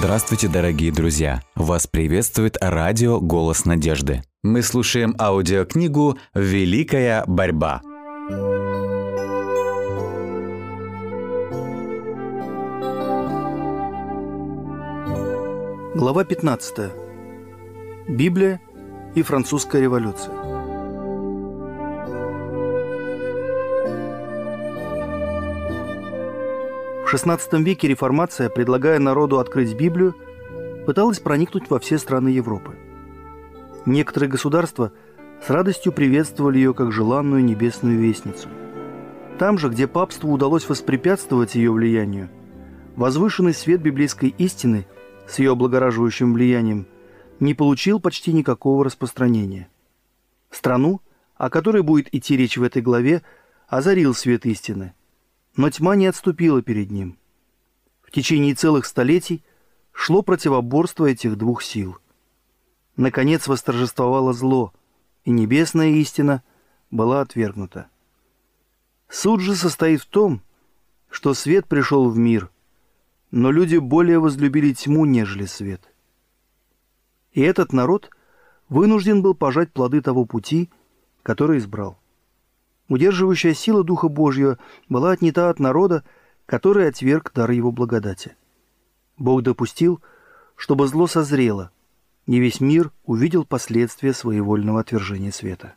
Здравствуйте, дорогие друзья! Вас приветствует радио «Голос надежды». Мы слушаем аудиокнигу «Великая борьба». Глава 15. Библия и французская революция. В XVI веке реформация, предлагая народу открыть Библию, пыталась проникнуть во все страны Европы. Некоторые государства с радостью приветствовали ее как желанную небесную вестницу. Там же, где папству удалось воспрепятствовать ее влиянию, возвышенный свет библейской истины – с ее облагораживающим влиянием не получил почти никакого распространения. Страну, о которой будет идти речь в этой главе, озарил свет истины, но тьма не отступила перед ним. В течение целых столетий шло противоборство этих двух сил. Наконец восторжествовало зло, и небесная истина была отвергнута. Суд же состоит в том, что свет пришел в мир – но люди более возлюбили тьму, нежели свет. И этот народ вынужден был пожать плоды того пути, который избрал. Удерживающая сила Духа Божьего была отнята от народа, который отверг дар его благодати. Бог допустил, чтобы зло созрело, и весь мир увидел последствия своевольного отвержения света.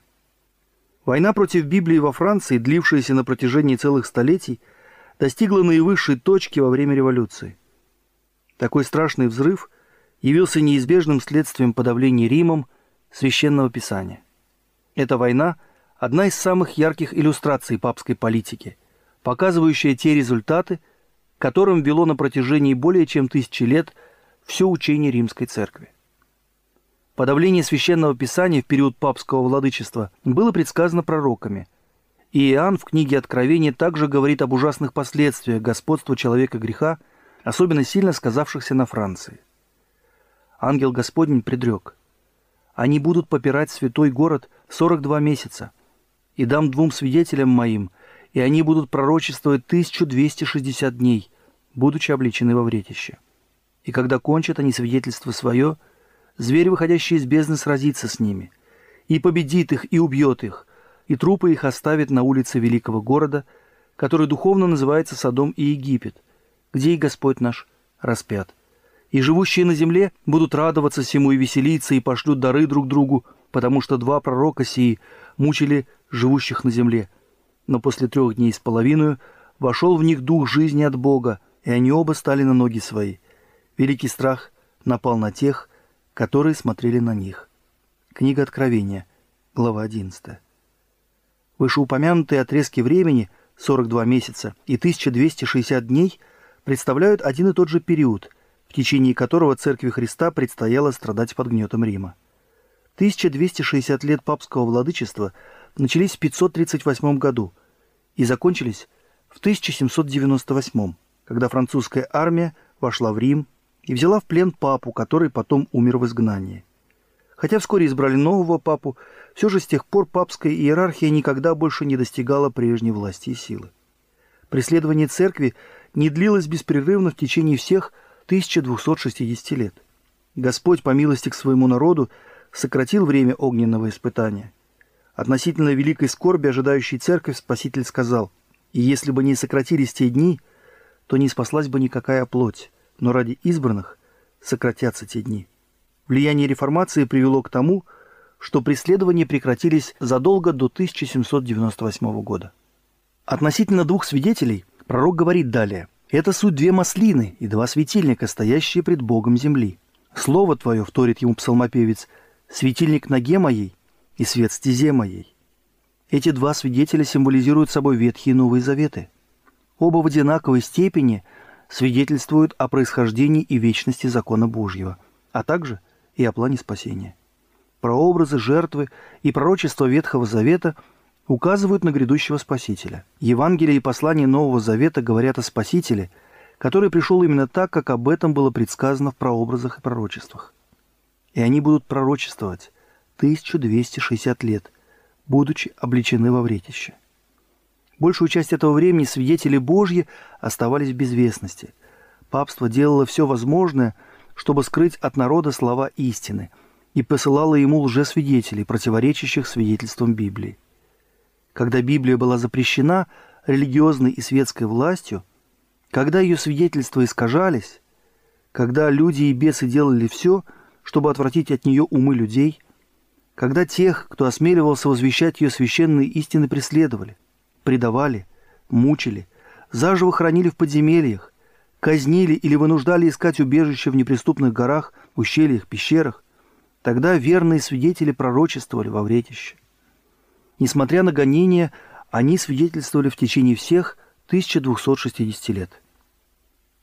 Война против Библии во Франции, длившаяся на протяжении целых столетий, достигла наивысшей точки во время революции. Такой страшный взрыв явился неизбежным следствием подавления Римом священного писания. Эта война – одна из самых ярких иллюстраций папской политики, показывающая те результаты, которым вело на протяжении более чем тысячи лет все учение Римской Церкви. Подавление священного писания в период папского владычества было предсказано пророками – и Иоанн в книге Откровения также говорит об ужасных последствиях господства человека греха, особенно сильно сказавшихся на Франции. Ангел Господень предрек. «Они будут попирать святой город 42 месяца, и дам двум свидетелям моим, и они будут пророчествовать 1260 дней, будучи обличены во вретище. И когда кончат они свидетельство свое, зверь, выходящий из бездны, сразится с ними, и победит их, и убьет их, и трупы их оставит на улице великого города, который духовно называется Содом и Египет, где и Господь наш распят. И живущие на земле будут радоваться всему и веселиться, и пошлют дары друг другу, потому что два пророка сии мучили живущих на земле. Но после трех дней с половиной вошел в них дух жизни от Бога, и они оба стали на ноги свои. Великий страх напал на тех, которые смотрели на них. Книга Откровения, глава 11. Вышеупомянутые отрезки времени, 42 месяца и 1260 дней, представляют один и тот же период, в течение которого Церкви Христа предстояло страдать под гнетом Рима. 1260 лет папского владычества начались в 538 году и закончились в 1798, когда французская армия вошла в Рим и взяла в плен папу, который потом умер в изгнании. Хотя вскоре избрали нового папу, все же с тех пор папская иерархия никогда больше не достигала прежней власти и силы. Преследование церкви не длилось беспрерывно в течение всех 1260 лет. Господь, по милости к своему народу, сократил время огненного испытания. Относительно великой скорби, ожидающей церковь, Спаситель сказал, «И если бы не сократились те дни, то не спаслась бы никакая плоть, но ради избранных сократятся те дни». Влияние реформации привело к тому, что преследования прекратились задолго до 1798 года. Относительно двух свидетелей пророк говорит далее. «Это суть две маслины и два светильника, стоящие пред Богом земли. Слово твое, — вторит ему псалмопевец, — светильник ноге моей и свет стезе моей». Эти два свидетеля символизируют собой Ветхие и Новые Заветы. Оба в одинаковой степени свидетельствуют о происхождении и вечности закона Божьего, а также – и о плане спасения. Прообразы жертвы и пророчества Ветхого Завета указывают на грядущего Спасителя. Евангелие и послания Нового Завета говорят о Спасителе, который пришел именно так, как об этом было предсказано в прообразах и пророчествах. И они будут пророчествовать 1260 лет, будучи обличены во вретище. Большую часть этого времени свидетели Божьи оставались в безвестности. Папство делало все возможное – чтобы скрыть от народа слова истины, и посылала ему лжесвидетелей, противоречащих свидетельствам Библии. Когда Библия была запрещена религиозной и светской властью, когда ее свидетельства искажались, когда люди и бесы делали все, чтобы отвратить от нее умы людей, когда тех, кто осмеливался возвещать ее священные истины, преследовали, предавали, мучили, заживо хранили в подземельях, казнили или вынуждали искать убежище в неприступных горах, ущельях, пещерах, тогда верные свидетели пророчествовали во вретище. Несмотря на гонения, они свидетельствовали в течение всех 1260 лет.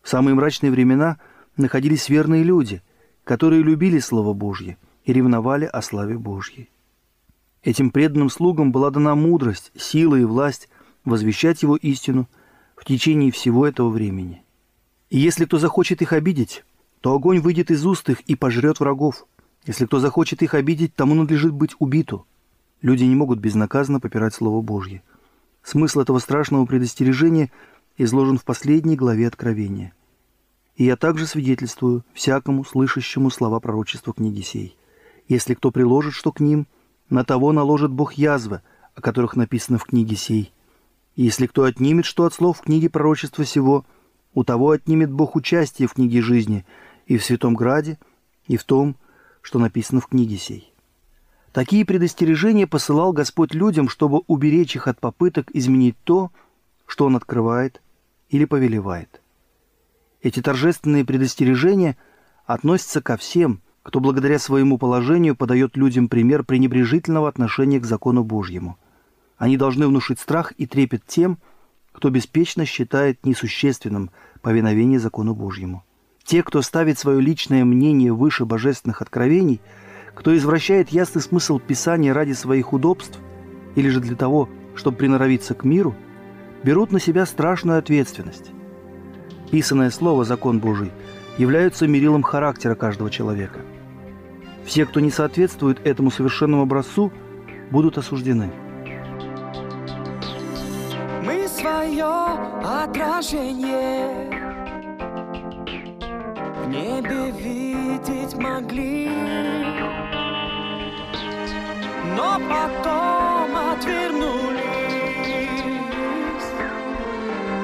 В самые мрачные времена находились верные люди, которые любили Слово Божье и ревновали о славе Божьей. Этим преданным слугам была дана мудрость, сила и власть возвещать его истину в течение всего этого времени. И если кто захочет их обидеть, то огонь выйдет из уст их и пожрет врагов. Если кто захочет их обидеть, тому надлежит быть убиту. Люди не могут безнаказанно попирать Слово Божье. Смысл этого страшного предостережения изложен в последней главе Откровения. И я также свидетельствую всякому, слышащему слова пророчества книги сей. Если кто приложит что к ним, на того наложит Бог язвы, о которых написано в книге сей. И если кто отнимет что от слов в книге пророчества сего, у того отнимет Бог участие в книге жизни и в Святом Граде, и в том, что написано в книге сей. Такие предостережения посылал Господь людям, чтобы уберечь их от попыток изменить то, что Он открывает или повелевает. Эти торжественные предостережения относятся ко всем, кто благодаря своему положению подает людям пример пренебрежительного отношения к закону Божьему. Они должны внушить страх и трепет тем, кто беспечно считает несущественным повиновение закону Божьему. Те, кто ставит свое личное мнение выше божественных откровений – кто извращает ясный смысл Писания ради своих удобств или же для того, чтобы приноровиться к миру, берут на себя страшную ответственность. Писанное слово «закон Божий» являются мерилом характера каждого человека. Все, кто не соответствует этому совершенному образцу, будут осуждены. Мы свое отражение в небе видеть могли но потом отвернулись,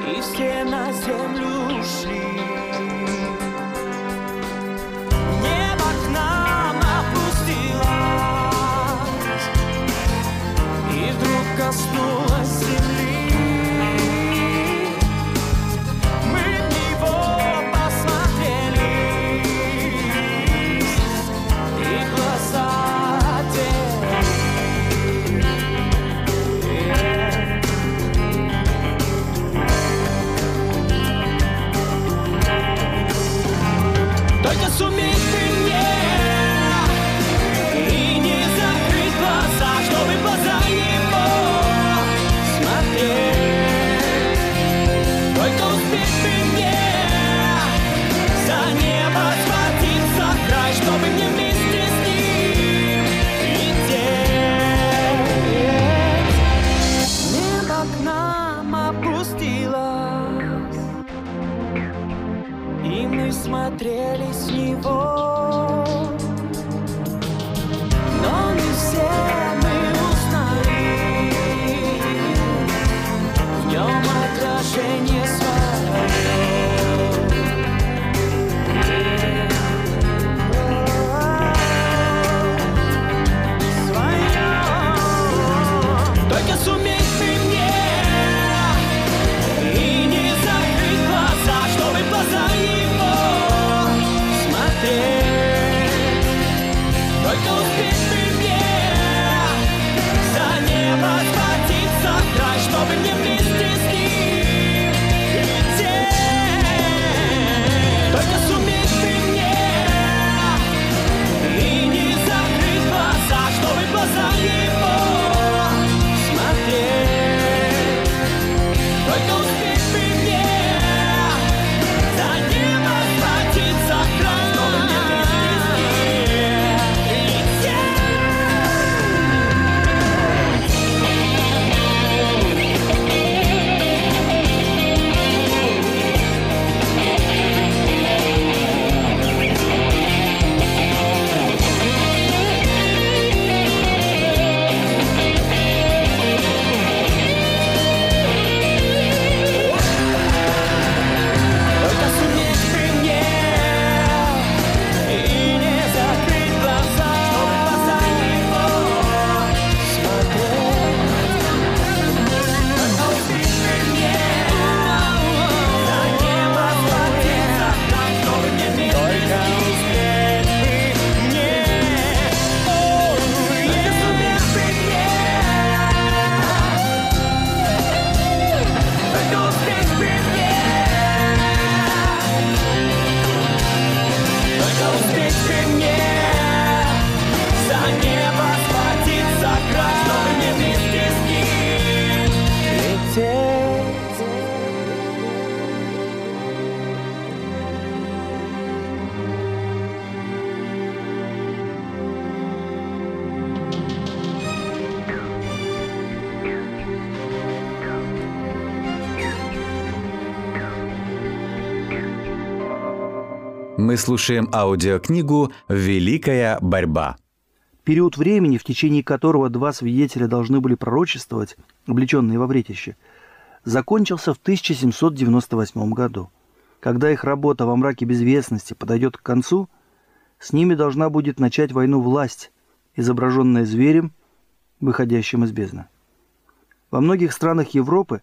и все на землю see. Слушаем аудиокнигу «Великая борьба». Период времени, в течение которого два свидетеля должны были пророчествовать, облеченные во вретище, закончился в 1798 году. Когда их работа во мраке безвестности подойдет к концу, с ними должна будет начать войну власть, изображенная зверем, выходящим из бездны. Во многих странах Европы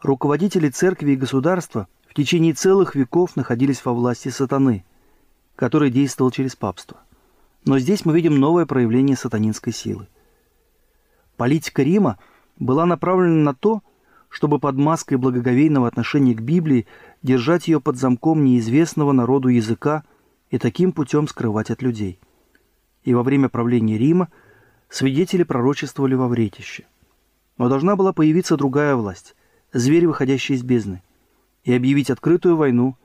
руководители церкви и государства в течение целых веков находились во власти сатаны, который действовал через папство. Но здесь мы видим новое проявление сатанинской силы. Политика Рима была направлена на то, чтобы под маской благоговейного отношения к Библии держать ее под замком неизвестного народу языка и таким путем скрывать от людей. И во время правления Рима свидетели пророчествовали во вретище. Но должна была появиться другая власть, зверь, выходящий из бездны – и объявить открытую войну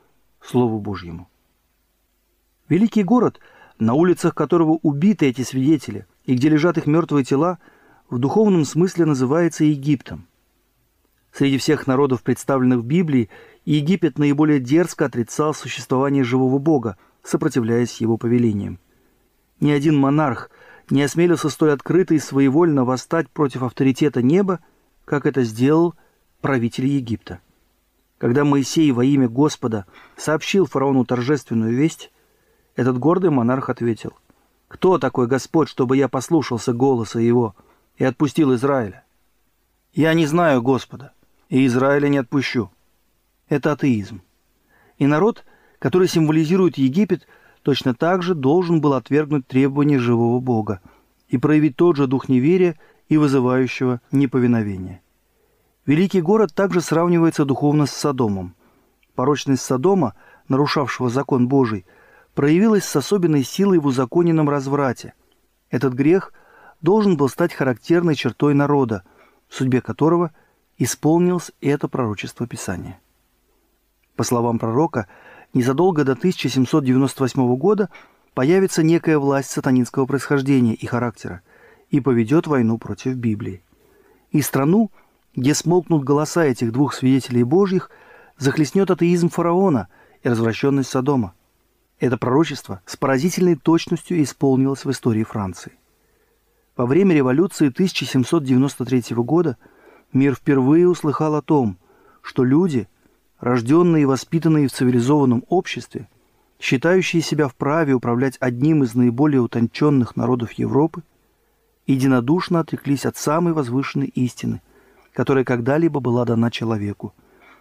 Слову Божьему. Великий город, на улицах которого убиты эти свидетели и где лежат их мертвые тела, в духовном смысле называется Египтом. Среди всех народов, представленных в Библии, Египет наиболее дерзко отрицал существование живого Бога, сопротивляясь его повелениям. Ни один монарх не осмелился столь открыто и своевольно восстать против авторитета неба, как это сделал правитель Египта. Когда Моисей во имя Господа сообщил фараону торжественную весть, этот гордый монарх ответил, «Кто такой Господь, чтобы я послушался голоса его и отпустил Израиля? Я не знаю Господа, и Израиля не отпущу». Это атеизм. И народ, который символизирует Египет, точно так же должен был отвергнуть требования живого Бога и проявить тот же дух неверия и вызывающего неповиновения – Великий город также сравнивается духовно с Содомом. Порочность Содома, нарушавшего закон Божий, проявилась с особенной силой в узаконенном разврате. Этот грех должен был стать характерной чертой народа, в судьбе которого исполнилось это пророчество Писания. По словам пророка, незадолго до 1798 года появится некая власть сатанинского происхождения и характера и поведет войну против Библии. И страну – где смолкнут голоса этих двух свидетелей Божьих, захлестнет атеизм фараона и развращенность Содома. Это пророчество с поразительной точностью исполнилось в истории Франции. Во время революции 1793 года мир впервые услыхал о том, что люди, рожденные и воспитанные в цивилизованном обществе, считающие себя вправе управлять одним из наиболее утонченных народов Европы, единодушно отреклись от самой возвышенной истины, которая когда-либо была дана человеку,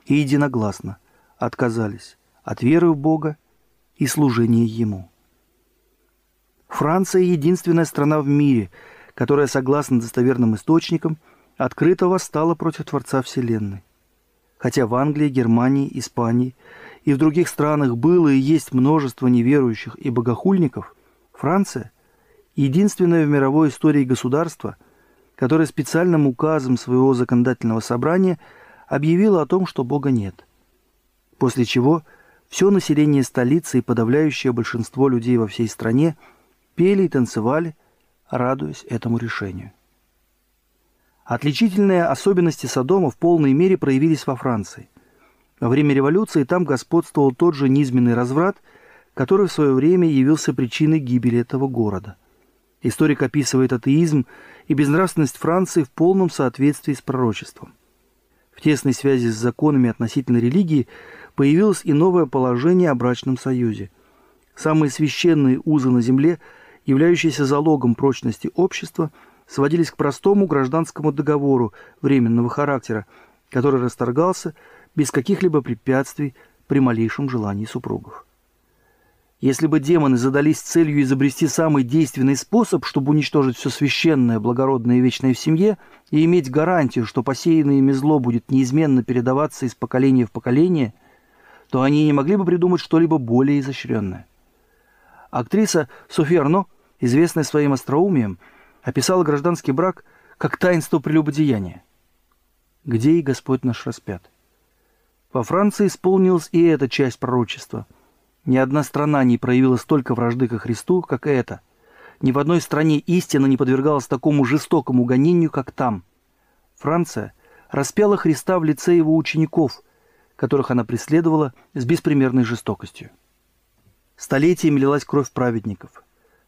и единогласно отказались от веры в Бога и служения Ему. Франция – единственная страна в мире, которая, согласно достоверным источникам, открыто восстала против Творца Вселенной. Хотя в Англии, Германии, Испании и в других странах было и есть множество неверующих и богохульников, Франция – единственное в мировой истории государство – которая специальным указом своего законодательного собрания объявила о том, что Бога нет. После чего все население столицы и подавляющее большинство людей во всей стране пели и танцевали, радуясь этому решению. Отличительные особенности Содома в полной мере проявились во Франции. Во время революции там господствовал тот же низменный разврат, который в свое время явился причиной гибели этого города. Историк описывает атеизм и безнравственность Франции в полном соответствии с пророчеством. В тесной связи с законами относительно религии появилось и новое положение о брачном союзе. Самые священные узы на земле, являющиеся залогом прочности общества, сводились к простому гражданскому договору временного характера, который расторгался без каких-либо препятствий при малейшем желании супругов. Если бы демоны задались целью изобрести самый действенный способ, чтобы уничтожить все священное, благородное и вечное в семье, и иметь гарантию, что посеянное ими зло будет неизменно передаваться из поколения в поколение, то они не могли бы придумать что-либо более изощренное. Актриса София Арно, известная своим остроумием, описала гражданский брак как таинство прелюбодеяния. Где и Господь наш распят. Во Франции исполнилась и эта часть пророчества – ни одна страна не проявила столько вражды ко Христу, как эта. Ни в одной стране истина не подвергалась такому жестокому гонению, как там. Франция распяла Христа в лице его учеников, которых она преследовала с беспримерной жестокостью. Столетиями лилась кровь праведников.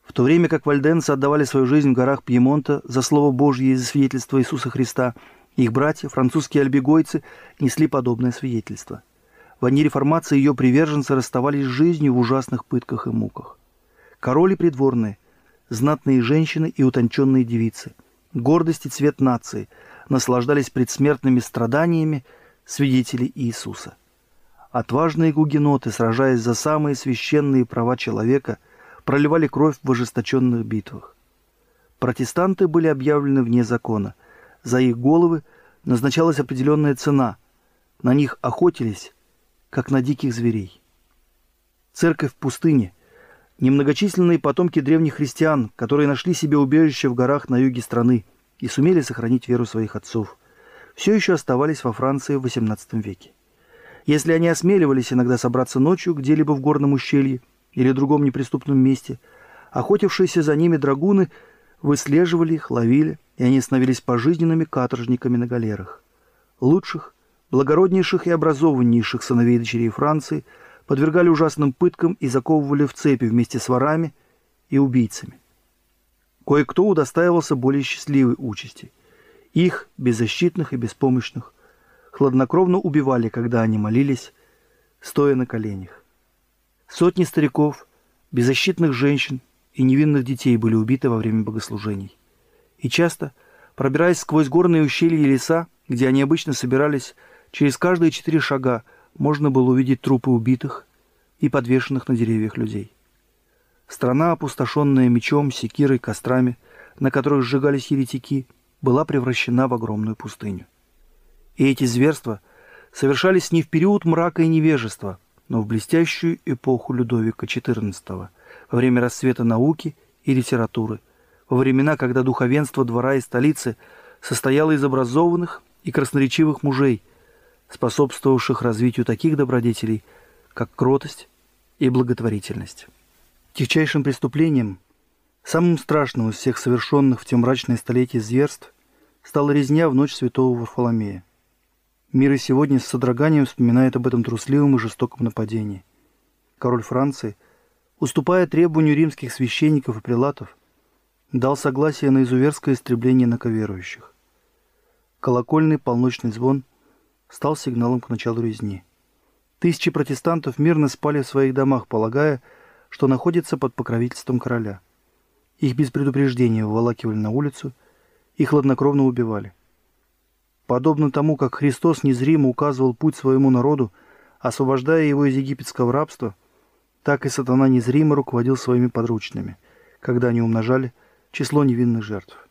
В то время как вальденцы отдавали свою жизнь в горах Пьемонта за Слово Божье и за свидетельство Иисуса Христа, их братья, французские альбегойцы, несли подобное свидетельство. В одни реформации ее приверженцы расставались с жизнью в ужасных пытках и муках. Короли придворные, знатные женщины и утонченные девицы, гордость и цвет нации наслаждались предсмертными страданиями свидетелей Иисуса. Отважные гугеноты, сражаясь за самые священные права человека, проливали кровь в ожесточенных битвах. Протестанты были объявлены вне закона. За их головы назначалась определенная цена. На них охотились, как на диких зверей. Церковь в пустыне, немногочисленные потомки древних христиан, которые нашли себе убежище в горах на юге страны и сумели сохранить веру своих отцов, все еще оставались во Франции в XVIII веке. Если они осмеливались иногда собраться ночью где-либо в горном ущелье или другом неприступном месте, охотившиеся за ними драгуны выслеживали их, ловили, и они становились пожизненными каторжниками на галерах. Лучших, благороднейших и образованнейших сыновей и дочерей Франции подвергали ужасным пыткам и заковывали в цепи вместе с ворами и убийцами. Кое-кто удостаивался более счастливой участи. Их, беззащитных и беспомощных, хладнокровно убивали, когда они молились, стоя на коленях. Сотни стариков, беззащитных женщин и невинных детей были убиты во время богослужений. И часто, пробираясь сквозь горные ущелья и леса, где они обычно собирались, через каждые четыре шага можно было увидеть трупы убитых и подвешенных на деревьях людей. Страна, опустошенная мечом, секирой, кострами, на которых сжигались еретики, была превращена в огромную пустыню. И эти зверства совершались не в период мрака и невежества, но в блестящую эпоху Людовика XIV, во время расцвета науки и литературы, во времена, когда духовенство двора и столицы состояло из образованных и красноречивых мужей, способствовавших развитию таких добродетелей, как кротость и благотворительность. Тихчайшим преступлением, самым страшным из всех совершенных в те мрачные столетия зверств, стала резня в ночь святого Варфоломея. Мир и сегодня с содроганием вспоминает об этом трусливом и жестоком нападении. Король Франции, уступая требованию римских священников и прилатов, дал согласие на изуверское истребление инаковерующих. Колокольный полночный звон стал сигналом к началу резни. Тысячи протестантов мирно спали в своих домах, полагая, что находятся под покровительством короля. Их без предупреждения выволакивали на улицу и хладнокровно убивали. Подобно тому, как Христос незримо указывал путь своему народу, освобождая его из египетского рабства, так и сатана незримо руководил своими подручными, когда они умножали число невинных жертв.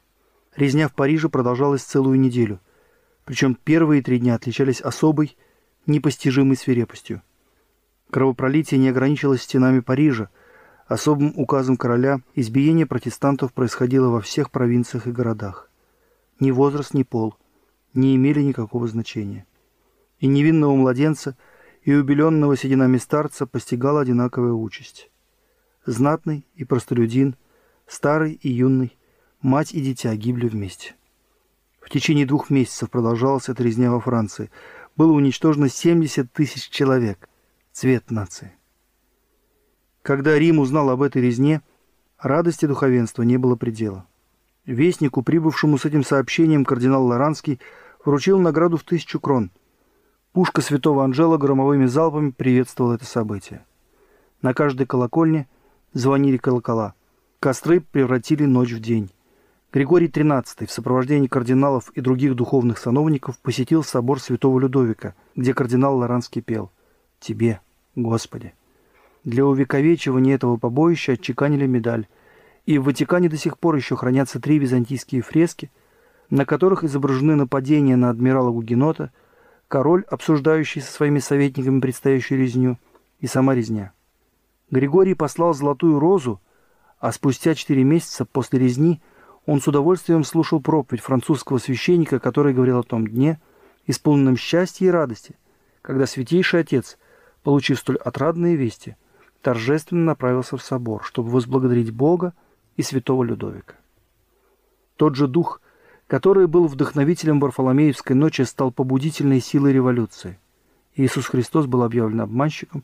Резня в Париже продолжалась целую неделю, причем первые три дня отличались особой, непостижимой свирепостью. Кровопролитие не ограничилось стенами Парижа. Особым указом короля избиение протестантов происходило во всех провинциях и городах. Ни возраст, ни пол – не имели никакого значения. И невинного младенца, и убеленного сединами старца постигала одинаковая участь. Знатный и простолюдин, старый и юный, мать и дитя гибли вместе. В течение двух месяцев продолжалась эта резня во Франции. Было уничтожено 70 тысяч человек. Цвет нации. Когда Рим узнал об этой резне, радости духовенства не было предела. Вестнику, прибывшему с этим сообщением, кардинал Лоранский вручил награду в тысячу крон. Пушка святого Анжела громовыми залпами приветствовала это событие. На каждой колокольне звонили колокола. Костры превратили ночь в день. Григорий XIII в сопровождении кардиналов и других духовных сановников посетил собор святого Людовика, где кардинал Лоранский пел «Тебе, Господи». Для увековечивания этого побоища отчеканили медаль, и в Ватикане до сих пор еще хранятся три византийские фрески, на которых изображены нападения на адмирала Гугенота, король, обсуждающий со своими советниками предстоящую резню, и сама резня. Григорий послал золотую розу, а спустя четыре месяца после резни он с удовольствием слушал проповедь французского священника, который говорил о том дне, исполненном счастья и радости, когда Святейший Отец, получив столь отрадные вести, торжественно направился в собор, чтобы возблагодарить Бога и святого Людовика. Тот же дух, который был вдохновителем Варфоломеевской ночи, стал побудительной силой революции. Иисус Христос был объявлен обманщиком,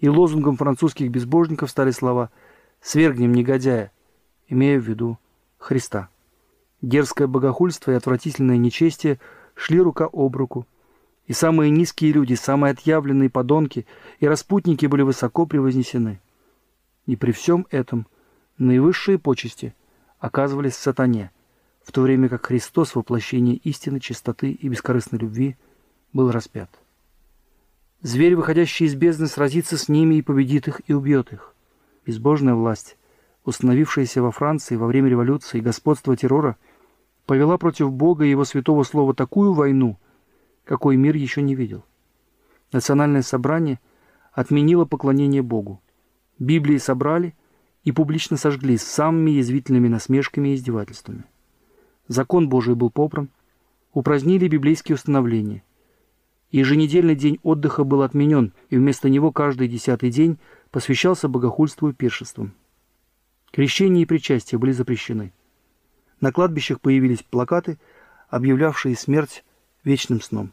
И лозунгом французских безбожников стали слова «свергнем негодяя», имея в виду Христа. Дерзкое богохульство и отвратительное нечестие шли рука об руку. И самые низкие люди, самые отъявленные подонки и распутники были высоко превознесены. И при всем этом наивысшие почести оказывались сатане, в то время как Христос, воплощение истины, чистоты и бескорыстной любви, был распят. Зверь, выходящий из бездны, сразится с ними и победит их и убьет их. Безбожная власть, установившаяся во Франции во время революции и господства террора, повела против Бога и Его святого слова такую войну, какой мир еще не видел. Национальное собрание отменило поклонение Богу. Библии собрали и публично сожгли с самыми язвительными насмешками и издевательствами. Закон Божий был попран, упразднили библейские установления. Еженедельный день отдыха был отменен, и вместо него каждый десятый день посвящался богохульству и пиршествам. Крещение и причастие были запрещены. На кладбищах появились плакаты, объявлявшие смерть вечным сном.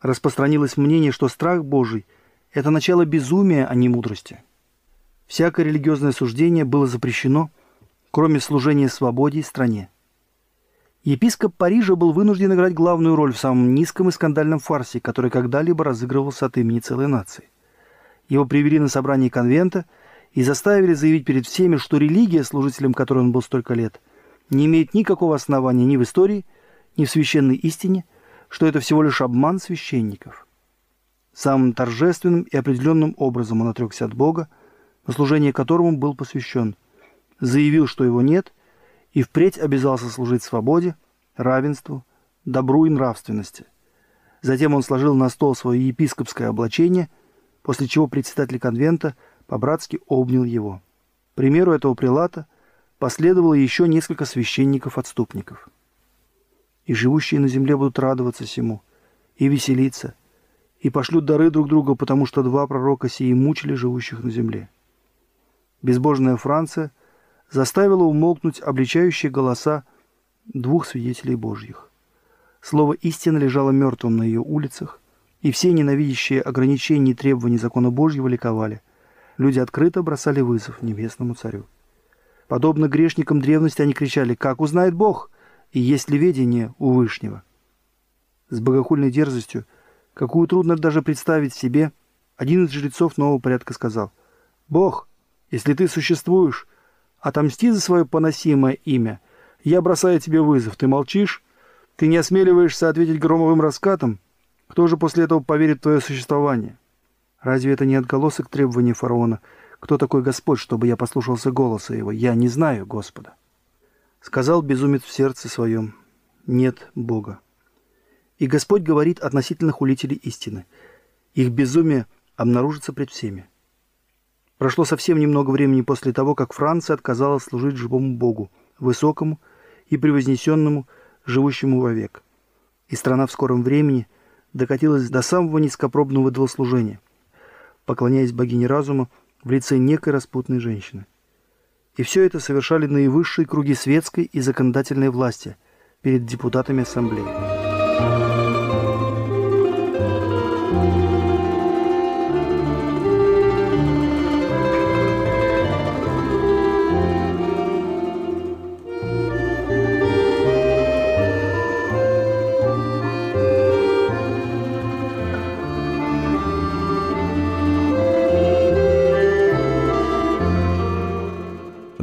Распространилось мнение, что страх Божий – это начало безумия, а не мудрости. Всякое религиозное суждение было запрещено, кроме служения свободе и стране. Епископ Парижа был вынужден играть главную роль в самом низком и скандальном фарсе, который когда-либо разыгрывался от имени целой нации. Его привели на собрание конвента и заставили заявить перед всеми, что религия, служителем которой он был столько лет, не имеет никакого основания ни в истории, ни в священной истине, что это всего лишь обман священников. Самым торжественным и определенным образом он отрекся от Бога, на служение которому был посвящен, заявил, что его нет, и впредь обязался служить свободе, равенству, добру и нравственности. Затем он сложил на стол свое епископское облачение, после чего председатель конвента по-братски обнял его. К примеру этого прилата последовало еще несколько священников-отступников – и живущие на земле будут радоваться всему, и веселиться, и пошлют дары друг другу, потому что два пророка сии мучили живущих на земле. Безбожная Франция заставила умолкнуть обличающие голоса двух свидетелей Божьих. Слово «истина» лежало мертвым на ее улицах, и все ненавидящие ограничений и требований закона Божьего ликовали. Люди открыто бросали вызов небесному царю. Подобно грешникам древности они кричали «Как узнает Бог?» И есть ли ведение у Вышнего. С богохульной дерзостью, какую трудно даже представить себе, один из жрецов нового порядка сказал, «Бог, если ты существуешь, отомсти за свое поносимое имя. Я бросаю тебе вызов. Ты молчишь? Ты не осмеливаешься ответить громовым раскатом? Кто же после этого поверит в твое существование? Разве это не отголосок требований фараона? Кто такой Господь, чтобы я послушался голоса его? Я не знаю Господа». Сказал безумец в сердце своем, нет Бога. И Господь говорит относительно хулителей истины. Их безумие обнаружится пред всеми. Прошло совсем немного времени после того, как Франция отказалась служить живому Богу, высокому и превознесенному, живущему вовек. И страна в скором времени докатилась до самого низкопробного идолослужения, поклоняясь богине разума в лице некой распутной женщины – и все это совершали наивысшие круги светской и законодательной власти перед депутатами Ассамблеи.